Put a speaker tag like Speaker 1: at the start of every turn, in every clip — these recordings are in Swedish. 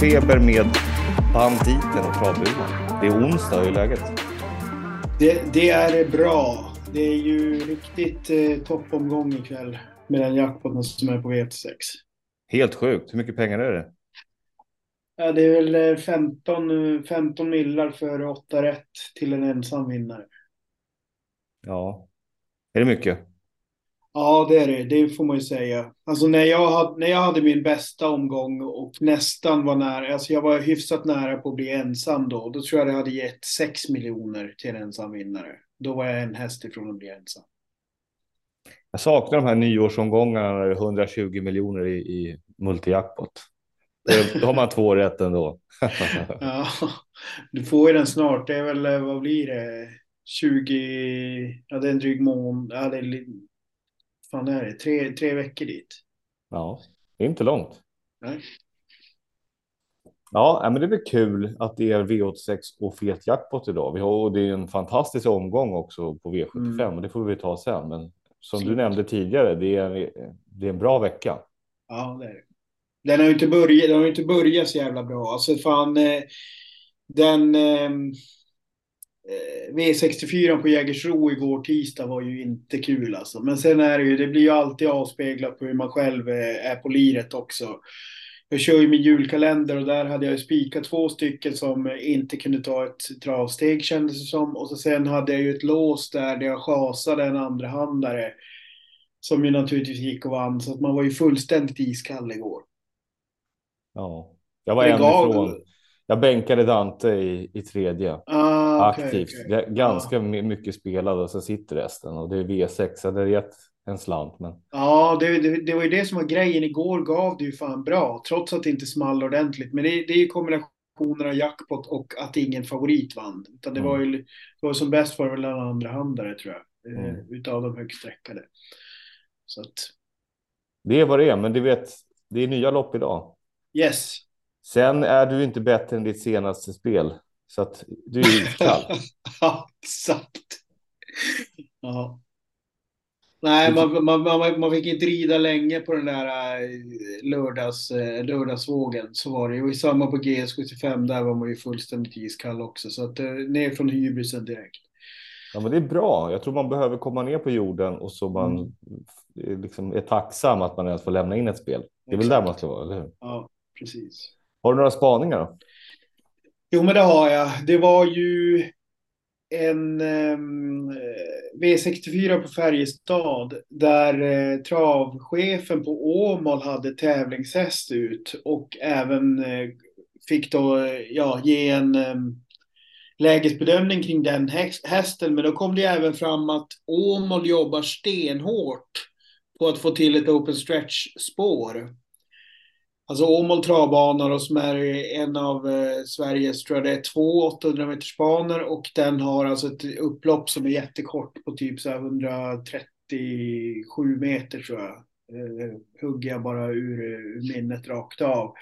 Speaker 1: travfeber med banditen och travbulan. Det är onsdag i läget.
Speaker 2: Det, det, är bra. Det är ju riktigt eh, toppomgång ikväll med den jackpotten som är på V86.
Speaker 1: Helt sjukt. Hur mycket pengar är det?
Speaker 2: Ja, det är väl 15, 15 millar för 8 rätt till en ensam vinnare.
Speaker 1: Ja. Är det mycket?
Speaker 2: Ja, det är det. Det får man ju säga. Alltså när jag hade, när jag hade min bästa omgång och nästan var nära, alltså jag var hyfsat nära på att bli ensam då. Då tror jag det hade gett 6 miljoner till en ensam vinnare. Då var jag en häst ifrån att bli ensam.
Speaker 1: Jag saknar de här nyårsomgångarna när det är 120 miljoner i, i multijackpot. Då har man två rätt ändå.
Speaker 2: ja, du får ju den snart. Det är väl, vad blir det? 20, ja det är en dryg månad, ja det är fan är det? Tre, tre veckor dit.
Speaker 1: Ja, det är inte långt.
Speaker 2: Nej.
Speaker 1: Ja, men det väl kul att det är V86 och fet jackpot idag. Vi har, och det är en fantastisk omgång också på V75 mm. och det får vi ta sen. Men som Slut. du nämnde tidigare, det är, det är en bra vecka.
Speaker 2: Ja, det är det. Den har ju inte börjat, den har inte börjat så jävla bra. Alltså fan, eh, den... Eh, Eh, V64 på Jägersro igår tisdag var ju inte kul alltså. Men sen är det ju, det blir ju alltid avspeglat på hur man själv är på liret också. Jag kör ju min julkalender och där hade jag spikat två stycken som inte kunde ta ett travsteg kändes det som. Och så sen hade jag ju ett lås där, där jag chasade en andrahandare. Som ju naturligtvis gick och vann, så att man var ju fullständigt iskall igår.
Speaker 1: Ja, jag var en ifrån. Jag bänkade Dante i, i tredje.
Speaker 2: Ah,
Speaker 1: aktivt. Okay, okay. Ganska ah. mycket spelad och så sitter resten och det är V6. Så det är gett en slant. Men...
Speaker 2: Ja, det, det, det, var ju det som var grejen. Igår gav det ju fan bra, trots att det inte small ordentligt. Men det, det är ju kombinationen av jackpot och att ingen favorit vann. Utan det, mm. var ju, det var som bäst var det väl en andra handare tror jag. Eh, mm. Utav de högst sträckade. Så att...
Speaker 1: Det är vad det är, men du vet, det är nya lopp idag.
Speaker 2: Yes.
Speaker 1: Sen är du inte bättre än ditt senaste spel. Så att du är iskall.
Speaker 2: ja, exakt. Ja. Nej, man, man, man, man fick inte rida länge på den där eh, lördags, eh, lördagsvågen. Så var det. Och i samma på GS75, där var man ju fullständigt iskall också. Så att eh, ner från hybrisen direkt.
Speaker 1: Ja, men det är bra. Jag tror man behöver komma ner på jorden och så man mm. liksom är tacksam att man ens får lämna in ett spel. Det är Exakt. väl där man ska vara, eller hur?
Speaker 2: Ja, precis.
Speaker 1: Har du några spaningar? Då?
Speaker 2: Jo, men det har jag. Det var ju en um, V64 på Färjestad där eh, travchefen på Åmål hade tävlingshäst ut och även eh, fick då eh, ja, ge en um, lägesbedömning kring den hästen. Men då kom det även fram att Åmål jobbar stenhårt på att få till ett open stretch spår. Alltså Åmål travbanor och som är en av eh, Sveriges, tror jag det är två 800 meters banor och den har alltså ett upplopp som är jättekort på typ så 137 meter tror jag. Eh, hugger jag bara ur, ur minnet rakt av.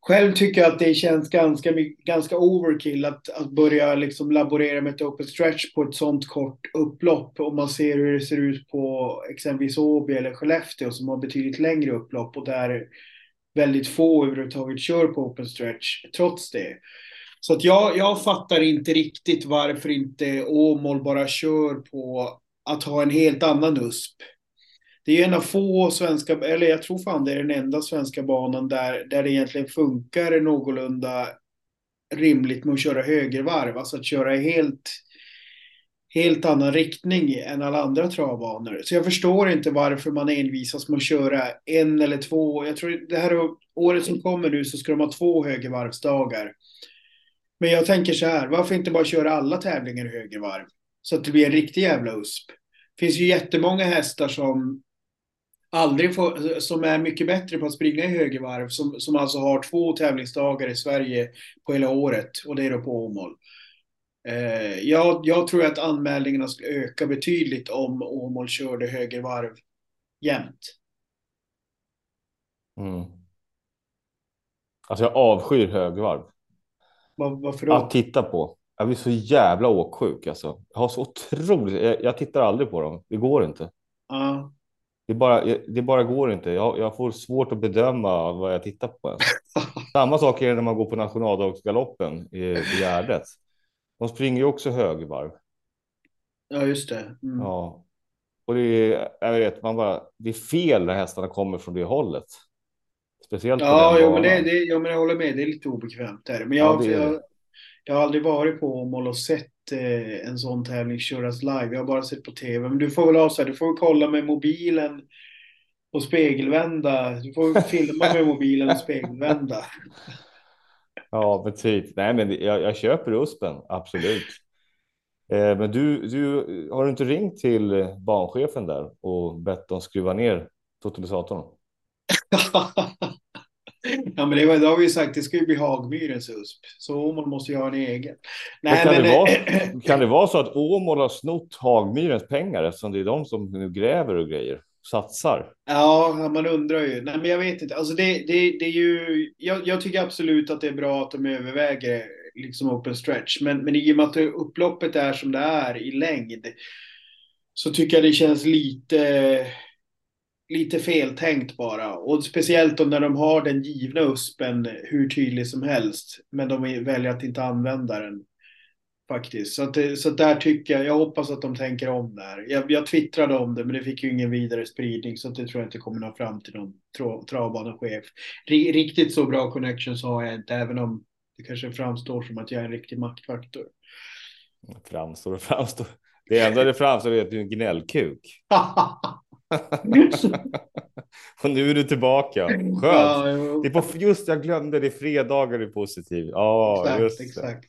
Speaker 2: Själv tycker jag att det känns ganska, ganska overkill att, att börja liksom laborera med ett open stretch på ett sånt kort upplopp. Om man ser hur det ser ut på exempelvis Åby eller Skellefteå som har betydligt längre upplopp och där väldigt få överhuvudtaget kör på open stretch trots det. Så att jag, jag fattar inte riktigt varför inte Åmål bara kör på att ha en helt annan USP. Det är en av få svenska, eller jag tror fan det är den enda svenska banan där, där det egentligen funkar någorlunda rimligt med att köra högervarv. Alltså att köra helt helt annan riktning än alla andra travbanor. Så jag förstår inte varför man envisas med att köra en eller två. Jag tror det här året som kommer nu så ska de ha två högervarvsdagar. Men jag tänker så här, varför inte bara köra alla tävlingar i högervarv? Så att det blir en riktig jävla USP. Det finns ju jättemånga hästar som aldrig får, som är mycket bättre på att springa i högervarv, som, som alltså har två tävlingsdagar i Sverige på hela året och det är då på Åmål. Eh, jag, jag, tror att anmälningarna skulle öka betydligt om Åmål körde högervarv jämt.
Speaker 1: Mm. Alltså jag avskyr högervarv.
Speaker 2: Var, varför då?
Speaker 1: Att titta på. Jag blir så jävla åksjuk alltså. Jag har så otroligt. Jag, jag tittar aldrig på dem. Det går inte.
Speaker 2: Uh.
Speaker 1: Det, bara, det bara går inte. Jag, jag får svårt att bedöma vad jag tittar på. Samma sak är det när man går på nationaldagsgaloppen i, i Gärdet. De springer ju också högvarv.
Speaker 2: Ja, just det.
Speaker 1: Mm. Ja. Och det är, jag vet, man bara, det är fel när hästarna kommer från det hållet. Speciellt
Speaker 2: ja, jo, men det, det, ja, men jag håller med. Det är lite obekvämt. Där. Men jag, ja, jag, jag, har aldrig varit på Åmål och sett eh, en sån tävling köras live. Jag har bara sett på tv. Men du får väl här, du får kolla med mobilen och spegelvända. Du får filma med mobilen och spegelvända.
Speaker 1: Ja, men typ. Nej, men jag, jag köper USPen, absolut. Eh, men du, du, har du inte ringt till banchefen där och bett dem skruva ner totalisatorn?
Speaker 2: ja, men det, var, det har vi ju sagt, det ska ju bli Hagmyrens USP. Så Åmål måste ju ha en egen. Nej,
Speaker 1: kan,
Speaker 2: men,
Speaker 1: det vara, kan det vara så att Åmål har snott Hagmyrens pengar eftersom det är de som nu gräver och grejer? Satsar?
Speaker 2: Ja, man undrar ju. Nej, men jag vet inte. Alltså det, det, det är ju, jag, jag tycker absolut att det är bra att de överväger liksom open stretch. Men, men i och med att upploppet är som det är i längd så tycker jag det känns lite lite feltänkt bara. Och speciellt då när de har den givna USPen hur tydlig som helst. Men de väljer att inte använda den. Faktiskt. Så, att, så där tycker jag, jag hoppas att de tänker om där. Jag, jag twittrade om det men det fick ju ingen vidare spridning så det tror jag inte kommer nå fram till någon tra, travbanechef. Riktigt så bra connections har jag inte även om det kanske framstår som att jag är en riktig maktfaktor.
Speaker 1: Framstår och framstår. Det enda det framstår är att du är en gnällkuk. och nu är du tillbaka. Skönt. Ja, det är på, just jag glömde det, fredagar är positiv. Ja, exakt, just exakt.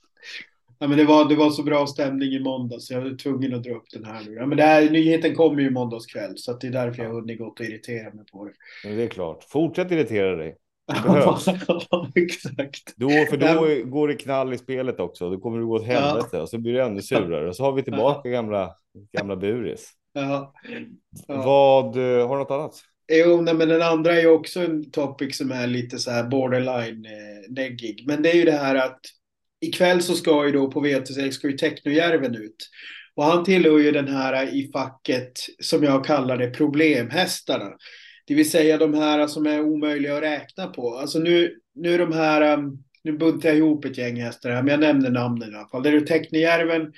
Speaker 2: Ja, men det, var, det var så bra stämning i måndags så jag var tvungen att dra upp den här nu. Ja, men det här, nyheten kommer ju måndags kväll så det är därför jag hunnit gått och irritera mig på det.
Speaker 1: Men det är klart. Fortsätt irritera dig.
Speaker 2: ja, exakt.
Speaker 1: Då, för då går det knall i spelet också. Då kommer det gå åt helvete ja. och så blir det ännu surare. Och så har vi tillbaka gamla, gamla buris. Ja. ja. Vad, eh, har du något annat?
Speaker 2: Jo, nej, men den andra är också en topic som är lite så här borderline eh, neggig. Men det är ju det här att ikväll så ska ju då på VTC ska ju Technojärven ut. Och han tillhör ju den här i facket som jag kallar det problemhästarna. Det vill säga de här som är omöjliga att räkna på. Alltså nu, nu de här, um, nu buntar jag ihop ett gäng hästar här, men jag nämner namnen i alla fall. Det är Technojärven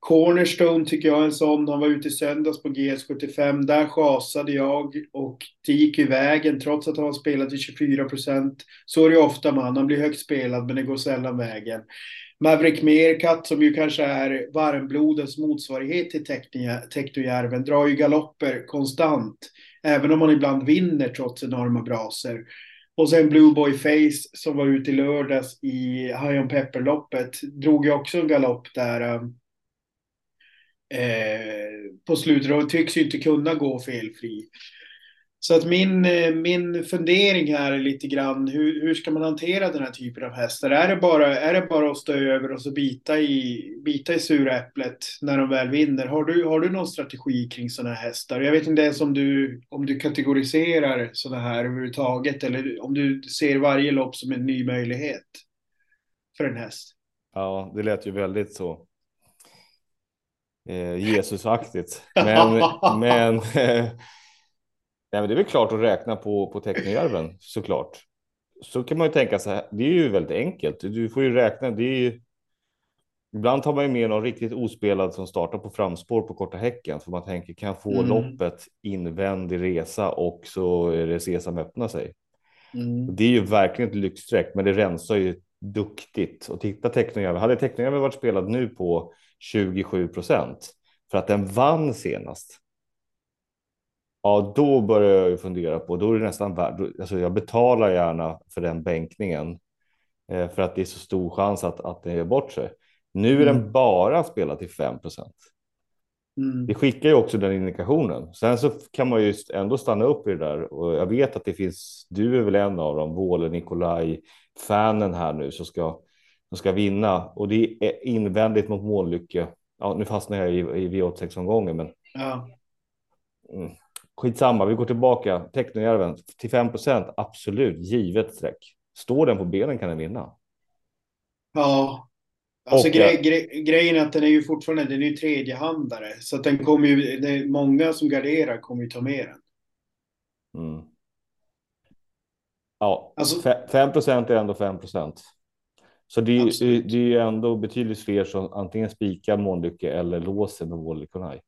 Speaker 2: Cornerstone tycker jag är en sån. Han var ute i söndags på GS75. Där chasade jag och det gick ju vägen trots att han har spelat i 24 procent. Så är det ofta man. Han blir högt spelad men det går sällan vägen. Maverick Meerkat som ju kanske är varmblodens motsvarighet till Tektojärven drar ju galopper konstant. Även om han ibland vinner trots enorma braser. Och sen Blue Boy Face som var ute i lördags i High on Pepper-loppet. Drog ju också en galopp där. Um, Eh, på slutet och tycks ju inte kunna gå felfri. Så att min, eh, min fundering här är lite grann hur, hur ska man hantera den här typen av hästar? Är det bara, är det bara att stå över och så bita i, bita i sura äpplet när de väl vinner? Har du, har du någon strategi kring sådana här hästar? Jag vet inte ens om du, om du kategoriserar sådana här överhuvudtaget eller om du ser varje lopp som en ny möjlighet för en häst.
Speaker 1: Ja, det lät ju väldigt så eh, Jesusaktigt. Men, men, eh, nej, men det är väl klart att räkna på, på Teknojärven såklart. Så kan man ju tänka så här. Det är ju väldigt enkelt. Du får ju räkna. Det är ju, Ibland tar man ju med någon riktigt ospelad som startar på framspår på korta häcken för man tänker kan få mm. loppet invändig resa och så är det Sesam öppna sig. Mm. Det är ju verkligen ett lyxstreck, men det rensar ju duktigt och titta Teknojärven. Hade Teknojärven varit spelad nu på 27 procent för att den vann senast. Ja, då börjar jag ju fundera på, då är det nästan värt, alltså jag betalar gärna för den bänkningen eh, för att det är så stor chans att, att den ger bort sig. Nu är mm. den bara spelad till 5 procent. Mm. Det skickar ju också den indikationen. Sen så kan man ju ändå stanna upp i det där och jag vet att det finns. Du är väl en av dem, Våle Nikolaj, fanen här nu som ska som ska vinna och det är invändigt mot mållycke. Ja, nu fastnar jag i, i V86 omgången, men. Ja. Mm. Skitsamma, vi går tillbaka. Technojärven till 5% absolut givet streck. Står den på benen kan den vinna.
Speaker 2: Ja, Alltså gre gre grejen är att den är ju fortfarande den är ju tredjehandare så att den kommer ju. Det är många som garderar kommer ju ta med den. Mm.
Speaker 1: Ja, alltså, 5 procent är ändå 5 procent. Så det är, det är ju ändå betydligt fler som antingen spikar Månlycke eller låser med Wollekonaj.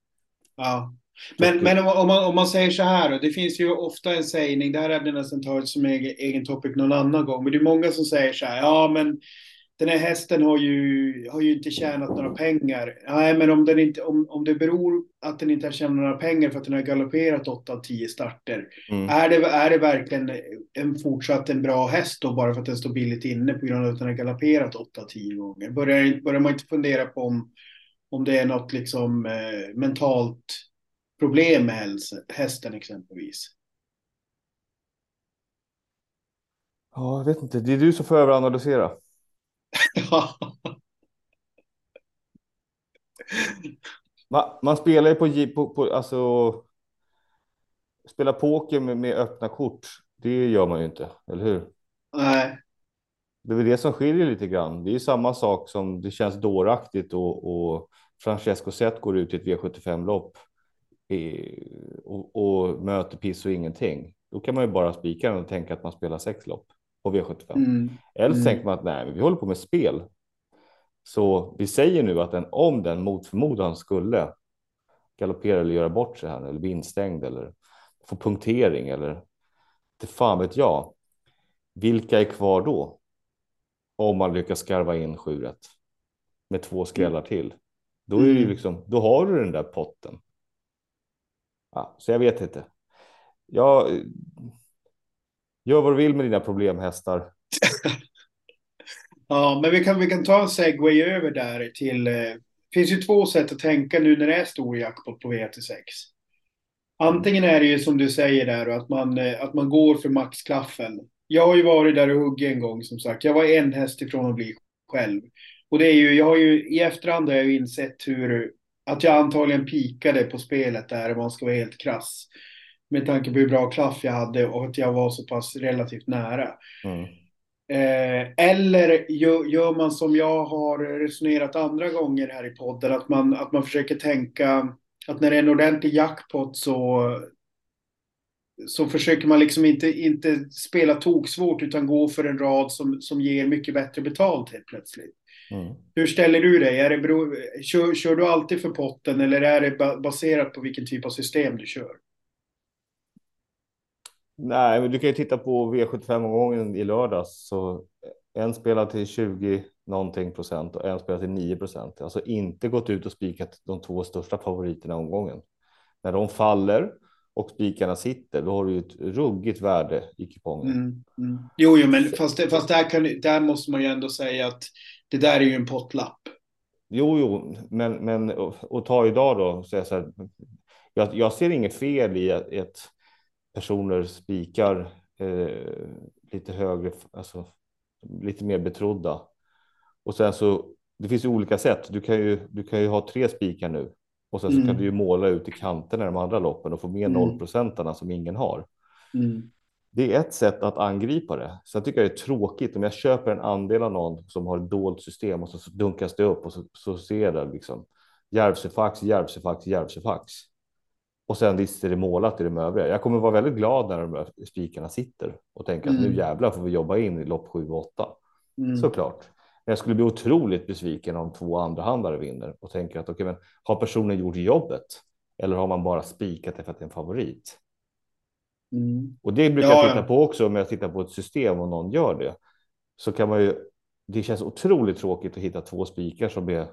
Speaker 2: Ja, men, men om, man, om man säger så här då, det finns ju ofta en sägning, det här hade jag nästan tagit som egen, egen topic någon annan gång, men det är många som säger så här, ja men den här hästen har ju, har ju inte tjänat några pengar. Nej, men om, den inte, om, om det beror att den inte har tjänat några pengar för att den har galopperat 8 av 10 starter. Mm. Är, det, är det verkligen en fortsatt en bra häst då bara för att den står billigt inne på grund av att den har galopperat 8 av 10 gånger? Börjar, börjar man inte fundera på om, om det är något liksom eh, mentalt problem med hästen exempelvis?
Speaker 1: Ja, jag vet inte. Det är du som får överanalysera. man, man, spelar ju på, på, på alltså. Spela poker med, med öppna kort. Det gör man ju inte, eller hur?
Speaker 2: Nej.
Speaker 1: Det är väl det som skiljer lite grann. Det är samma sak som det känns dåraktigt och, och Francesco Zet går ut i ett V75 lopp och, och möter piss och ingenting. Då kan man ju bara spika den och tänka att man spelar sex lopp på V75. Mm. Eller så mm. tänker man att nej, vi håller på med spel. Så vi säger nu att den, om den mot förmodan skulle galoppera eller göra bort sig här eller bli instängd eller få punktering eller det fan vet jag. Vilka är kvar då? Om man lyckas skarva in sju rätt med två skrällar till. Då är det mm. liksom, då har du den där potten. Ja, så jag vet inte. Jag Gör vad du vill med dina problemhästar.
Speaker 2: ja, men vi kan, vi kan ta en segway över där till... Eh, det finns ju två sätt att tänka nu när det är stor jackpot på V86. Antingen är det ju som du säger där att man, eh, att man går för maxklaffen. Jag har ju varit där och huggit en gång som sagt. Jag var en häst ifrån att bli själv. Och det är ju, jag har ju i efterhand har jag ju insett hur, att jag antagligen pikade på spelet där om man ska vara helt krass med tanke på hur bra klaff jag hade och att jag var så pass relativt nära. Mm. Eh, eller gör, man som jag har resonerat andra gånger här i podden, att man, att man försöker tänka att när det är en ordentlig jackpot så, så försöker man liksom inte, inte spela toksvårt utan gå för en rad som, som ger mycket bättre betalt helt plötsligt. Mm. Hur ställer du dig? Är det bero, kör, kör du alltid för potten eller är det baserat på vilken typ av system du kör?
Speaker 1: Nej, men du kan ju titta på V75-omgången i lördags. Så en spelar till 20 någonting procent och en spelar till 9 procent. Alltså inte gått ut och spikat de två största favoriterna omgången. När de faller och spikarna sitter, då har du ju ett ruggigt värde i kupongen. Mm,
Speaker 2: mm. Jo, jo, men fast, fast där, kan, där måste man ju ändå säga att det där är ju en pottlapp.
Speaker 1: Jo, jo, men, men och, och ta idag då, så jag, så här, jag, jag ser inget fel i ett personer spikar eh, lite högre, alltså lite mer betrodda. Och sen så, det finns ju olika sätt. Du kan ju, du kan ju ha tre spikar nu och sen så mm. kan du ju måla ut i kanterna de andra loppen och få med mm. nollprocentarna som ingen har. Mm. Det är ett sätt att angripa det. Så jag tycker det är tråkigt om jag köper en andel av någon som har ett dolt system och så dunkas det upp och så, så ser det liksom Järvsöfax, Järvsöfax, Järvsöfax och sen visst är det målat i de övriga. Jag kommer vara väldigt glad när de här spikarna sitter och tänka mm. att nu mm. jävlar får vi jobba in i lopp 7 och 8. Mm. Såklart. Men jag skulle bli otroligt besviken om två andra handlare vinner och tänker att okej, men har personen gjort jobbet? Eller har man bara spikat det för att det är en favorit? Mm. Och det brukar ja, jag titta på också om jag tittar på ett system och någon gör det. Så kan man ju det känns otroligt tråkigt att hitta två spikar som är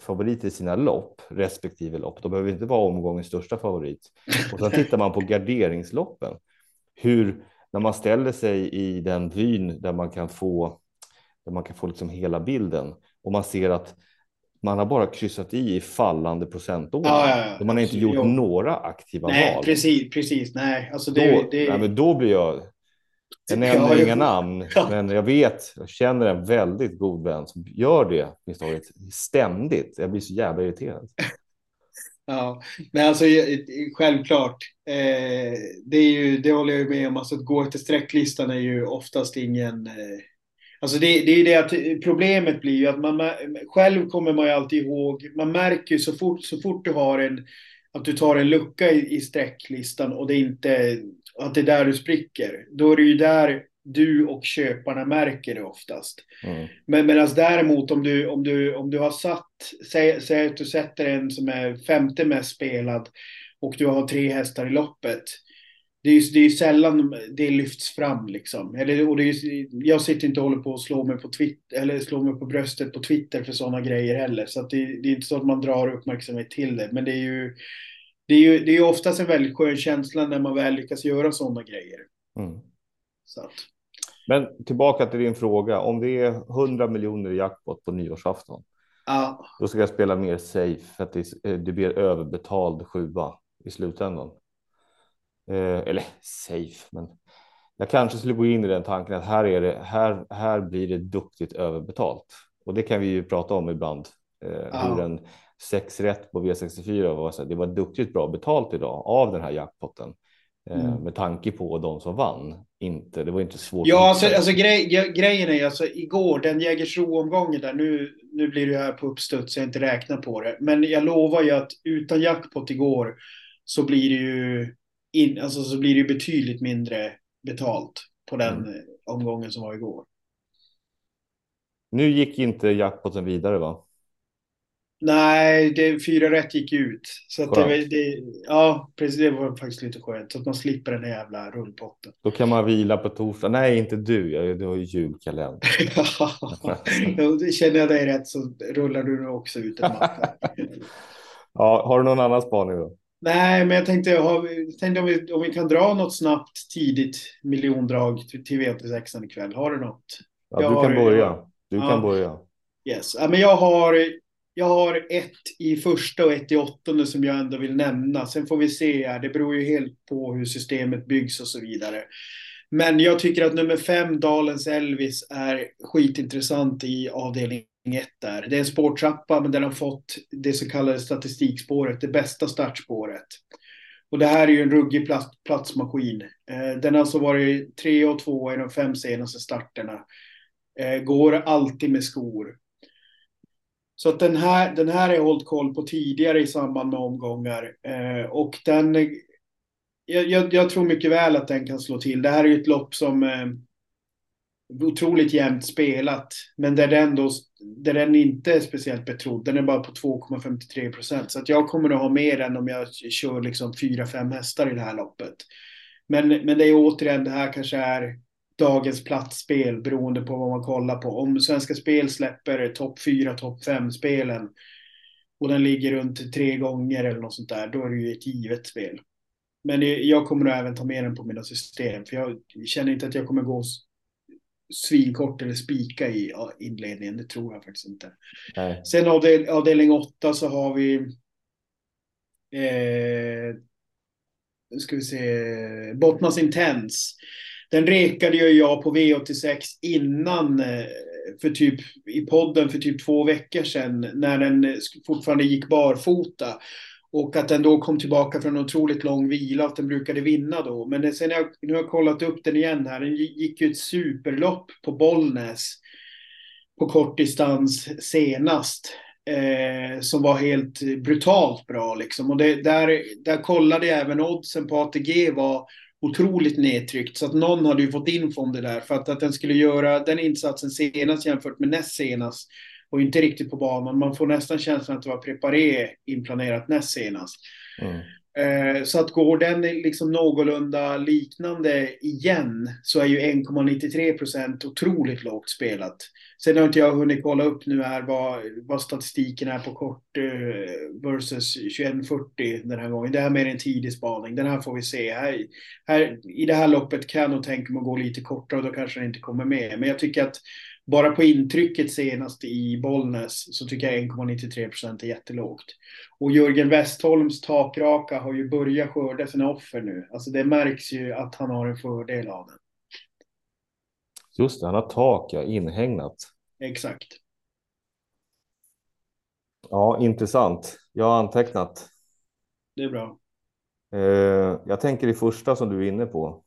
Speaker 1: favoriter i sina lopp respektive lopp. De behöver inte vara omgångens största favorit. Och sen tittar man på garderingsloppen. Hur när man ställer sig i den vyn där man kan få där man kan få liksom hela bilden och man ser att man har bara kryssat i i fallande procentår. Ja, ja, ja. Man har inte gjort jo. några aktiva
Speaker 2: nej,
Speaker 1: val.
Speaker 2: Precis, precis. Nej, alltså det,
Speaker 1: då, det... Nej, men då blir jag jag nämner inga namn, men jag vet, jag känner en väldigt god vän som gör det ständigt. Jag blir så jävla irriterad.
Speaker 2: Ja, men alltså självklart. Eh, det, är ju, det håller jag med om. Alltså att gå efter sträcklistan är ju oftast ingen... Eh, alltså det, det är ju det att problemet blir ju att man själv kommer man ju alltid ihåg. Man märker ju så fort, så fort du har en att du tar en lucka i, i sträcklistan och det inte att det är där du spricker, då är det ju där du och köparna märker det oftast.
Speaker 1: Mm.
Speaker 2: Men medan däremot om du, om, du, om du har satt, säg, säg att du sätter en som är femte mest spelad och du har tre hästar i loppet. Det är ju det är sällan det lyfts fram liksom. Eller, och det är, jag sitter inte och håller på att slå mig på Twitter eller slå mig på bröstet på Twitter för sådana grejer heller. Så det, det är inte så att man drar uppmärksamhet till det. Men det är ju det är ju det är oftast en väldigt skön känsla när man väl lyckas göra sådana grejer.
Speaker 1: Mm.
Speaker 2: Så att,
Speaker 1: Men tillbaka till din fråga. Om det är 100 miljoner i jackpot på nyårsafton,
Speaker 2: ja,
Speaker 1: då ska jag spela mer safe för att det, eh, det blir överbetald sjua i slutändan. Eh, eller safe, men jag kanske skulle gå in i den tanken att här är det här. Här blir det duktigt överbetalt och det kan vi ju prata om ibland. Eh,
Speaker 2: Ja.
Speaker 1: Hur en sex rätt på V64 var så det var duktigt bra betalt idag av den här jackpotten. Eh,
Speaker 2: Mm.
Speaker 1: Med tanke på de som vann. Inte, det var inte svårt.
Speaker 2: ja alltså, alltså grej, grejen är alltså igår, den Jägersro-omgången där, nu, nu blir det här på uppstuds, så jag inte räknar på det. Men jag lovar ju att utan jackpot igår så blir det ju, in, alltså, så blir det ju betydligt mindre betalt på den
Speaker 1: Mm.
Speaker 2: eh, omgången som var igår.
Speaker 1: Nu gick inte jackpotten vidare va?
Speaker 2: Nej, det, fyra rätt gick ut. Så det, det, ja, precis, det var faktiskt lite skönt. Så att man slipper den här jävla rullpotten.
Speaker 1: Då kan man vila på torsdag. Nej, inte du. Jag- Du har ju julkalender.
Speaker 2: Ja, Känner jag dig rätt så rullar du nog också ut en matta.
Speaker 1: Ja, har du någon annan spaning då?
Speaker 2: Nej, men jag tänkte, har, tänkte om, vi, om vi kan dra något snabbt tidigt miljondrag till, till V86 ikväll. Har du något?
Speaker 1: Ja,
Speaker 2: Jag
Speaker 1: du kan
Speaker 2: har-
Speaker 1: börja. Du
Speaker 2: Ja.
Speaker 1: kan börja.
Speaker 2: Yes. Ja, men jag, har, jag har ett i första och ett i åttonde som jag ändå vill nämna. Sen får vi se här. Det beror ju helt på hur systemet byggs och så vidare. Men jag tycker att nummer fem, Dalens Elvis, är skitintressant i avdelning ett där. Det är en spårtrappa, men den har fått det så kallade statistikspåret, det bästa startspåret. Och det här är ju en ruggig plats, platsmaskin. Eh, den har alltså varit tre och två i de fem senaste starterna. Eh, går alltid med skor. Så att den här, den här har jag hållit koll på tidigare i samband med omgångar. Eh, och den, jag, jag, jag tror mycket väl att den kan slå till. Det här är ju ett lopp som eh, otroligt jämnt spelat. Men där den, då, där den inte är speciellt betrodd. Den är bara på 2,53 procent. Så att jag kommer att ha mer än om jag kör liksom 4-5 hästar i det här loppet. Men, men det är återigen, det här kanske är dagens platsspel beroende på vad man kollar på. Om Svenska Spel släpper topp 4, topp 5 spelen och den ligger runt tre gånger eller något sånt där, då är det ju ett givet spel. Men jag kommer nog även ta med den på mina system, för jag känner inte att jag kommer gå svinkort eller spika i inledningen, det tror jag faktiskt inte.
Speaker 1: Nej.
Speaker 2: Sen avdel, avdelning 8 så har vi eh, ska vi se, Bottnas Intense. Den rekade ju jag på V86 innan, eh, för typ, i podden för typ två veckor sedan, när den eh, fortfarande gick barfota. Och att den då kom tillbaka från en otroligt lång vila, att den brukade vinna då. Men sen jag, nu har jag kollat upp den igen här, den gick ju ett superlopp på Bollnäs på kort distans senast. Eh, som var helt eh, brutalt bra liksom. Och det, där, där kollade jag även oddsen på ATG var otroligt nedtryckt. Så att någon hade ju fått info om det där. För att, att den skulle göra den insatsen senast jämfört med näst senast. Och inte riktigt på banan. Man får nästan känslan att det var preparé inplanerat näst senast.
Speaker 1: Mm.
Speaker 2: Eh, så att går den liksom någorlunda liknande igen så är ju 1,93 procent otroligt lågt spelat. Sen har inte jag hunnit kolla upp nu här vad, vad statistiken är på kort eh, versus 2140 den här gången. Det här är mer en tidig spaning. Den här får vi se. Här, här, I det här loppet kan jag nog tänka mig att gå lite kortare och då kanske den inte kommer med. Men jag tycker att bara på intrycket senast i Bollnäs så tycker jag 1,93 procent är jättelågt. Och Jörgen Westholms takraka har ju börjat skörda sina offer nu. Alltså det märks ju att han har en fördel av den.
Speaker 1: Just det, han har tak, ja, inhägnat.
Speaker 2: Exakt.
Speaker 1: Ja, intressant. Jag har antecknat.
Speaker 2: Det är bra.
Speaker 1: Eh, jag tänker i första som du är inne på.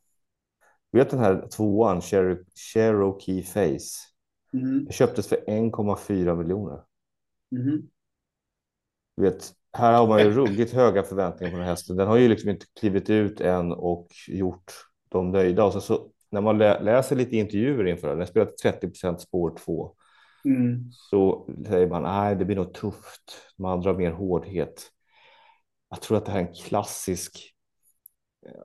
Speaker 1: Vet den här tvåan, Cher- Cherokee Face?
Speaker 2: Mm.
Speaker 1: Det köptes för 1,4 miljoner.
Speaker 2: Mm.
Speaker 1: Du vet, här har man ju ruggigt höga förväntningar på den här hästen. Den har ju liksom inte klivit ut än och gjort dem nöjda. Och så, så när man lä läser lite intervjuer inför den, den spelat 30 spår 2. Mm. Så säger man nej, det blir nog tufft. Man drar mer hårdhet. Jag tror att det här är en klassisk eh,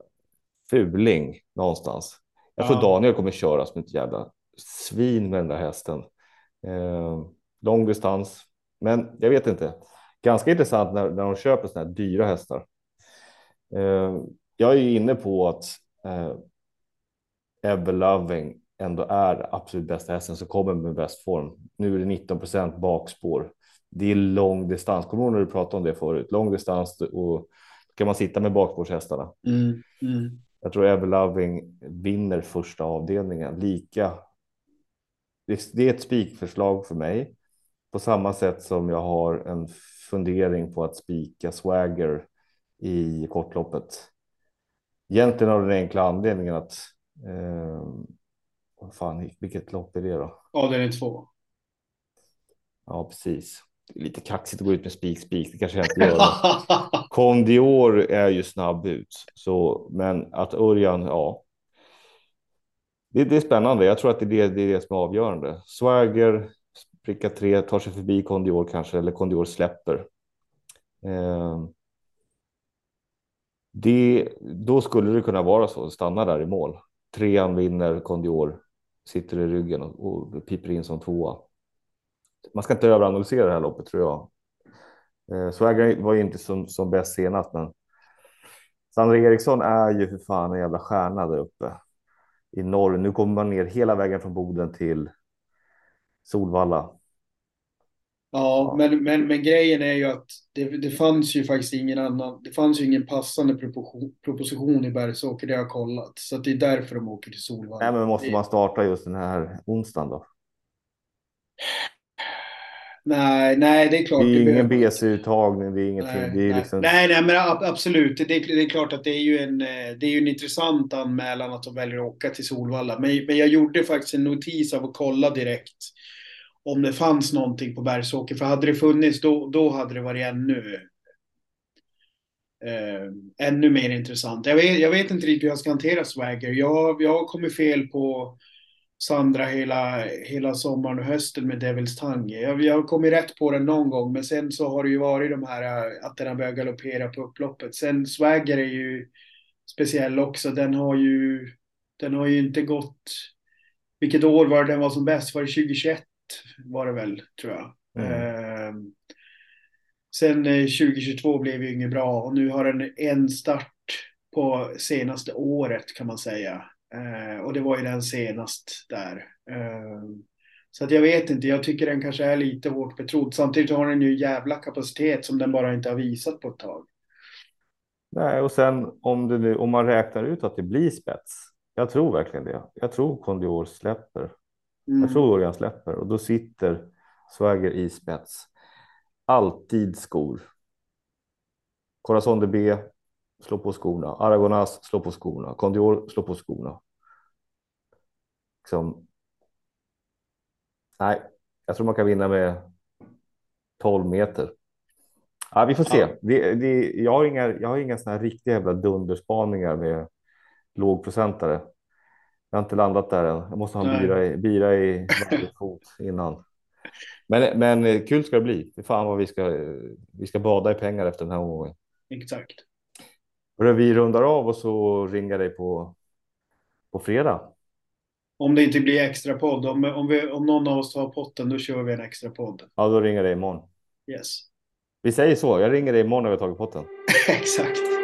Speaker 1: fuling någonstans. Jag tror ja. Daniel kommer köra som ett jävla svin med den där hästen. Eh, lång distans, men jag vet inte. Ganska intressant när, när de köper sådana här dyra hästar. Eh, jag är inne på att eh, Everloving ändå är absolut bästa hästen som kommer med bäst form. Nu är det 19 procent bakspår. Det är lång distans. Kommer du ihåg när du pratade om det förut? Lång distans och kan man sitta med bakspårshästarna. Mm, mm. Jag tror Everloving vinner första avdelningen lika. Det är ett spikförslag för mig på samma sätt som jag har en fundering på att spika Swagger i kortloppet. Egentligen av den enkla anledningen att eh, vad fan, vilket lopp är det då?
Speaker 2: Ja, den är två.
Speaker 1: Ja, precis. Lite kaxigt att gå ut med spik, spik. Det kanske jag inte gör. Kondior är ju snabb ut, så men att Örjan, ja. Det, det, är spännande. Jag tror att det är det, det är det som är avgörande. Swagger pricka tre, tar sig förbi Kondior kanske, eller Kondior släpper. Eh, det, då skulle det kunna vara så, stanna där i mål. Trean vinner, Kondior sitter i ryggen och, och piper in som tvåa. Man ska inte överanalysera det här loppet tror jag. Eh, Swagger var ju inte som, som bäst senast, men Sandra Eriksson är ju för fan en jävla stjärna där uppe i norr. Nu kommer man ner hela vägen från Boden till Solvalla.
Speaker 2: Ja. Men, men, men grejen är ju att det, det fanns ju faktiskt ingen annan. Det fanns ju ingen passande proposition, proposition i Bergsåker, det har jag kollat. Så det är därför de åker till Solvalla.
Speaker 1: Nej, men måste man starta just den här onsdagen då?
Speaker 2: Nej, nej, det är klart.
Speaker 1: Det är ingen BC-uttagning, det är ingenting. Nej, det är
Speaker 2: nej.
Speaker 1: Liksom...
Speaker 2: nej, nej, men absolut. Det är, det är klart att det är ju en, eh, det är ju en intressant anmälan att de väljer att åka till Solvalla. Men, men jag gjorde faktiskt en notis av att kolla direkt om det fanns någonting på Bergsåker. För hade det funnits, då, då hade det varit ännu, eh, ännu mer intressant. Jag vet, jag vet inte riktigt hur jag ska hantera Swagger. Jag, jag har kommit fel på Sandra hela, hela sommaren och hösten med Devils Tange. Jag, jag har kommit rätt på den någon gång, men sen så har det ju varit de här att den har börjat galoppera på upploppet. Sen Swagger är ju speciell också. Den har ju, den har ju inte gått... Vilket år var det den var som bäst? Var det 2021? Var det väl, tror jag. Mm. Eh, sen 2022 blev ju inget bra och nu har den en start på senaste året kan man säga. Eh, och det var ju den senast där. Eh, så att jag vet inte, jag tycker den kanske är lite hårt betrodd. Samtidigt har den ju jävla kapacitet som den bara inte har visat på ett tag.
Speaker 1: Nej, och sen om, det, om man räknar ut att det blir spets. Jag tror verkligen det. Jag tror Kondior släpper. Mm. Jag tror Örjan släpper och då sitter Swagger i spets. Alltid skor. Corazon de B slå på skorna. Aragonas slå på skorna. Kondior slå på skorna. Liksom. Nej, jag tror man kan vinna med 12 meter. Ja, vi får se. Ja. Det, det, jag har inga, jag har inga såna här riktiga jävla dunderspaningar med lågprocentare. Jag har inte landat där än. Jag måste ha en bira i, bira i varje fot innan. Men, men kul ska det bli. Fan vad vi ska, vi ska bada i pengar efter den här omgången.
Speaker 2: Exakt.
Speaker 1: Vi rundar av och så ringer dig på, på fredag.
Speaker 2: Om det inte blir extra podd. Om, om, vi, om någon av oss tar potten, då kör vi en extra podd.
Speaker 1: Ja, då ringer jag dig imorgon.
Speaker 2: Yes.
Speaker 1: Vi säger så. Jag ringer dig imorgon när vi har tagit potten.
Speaker 2: Exakt.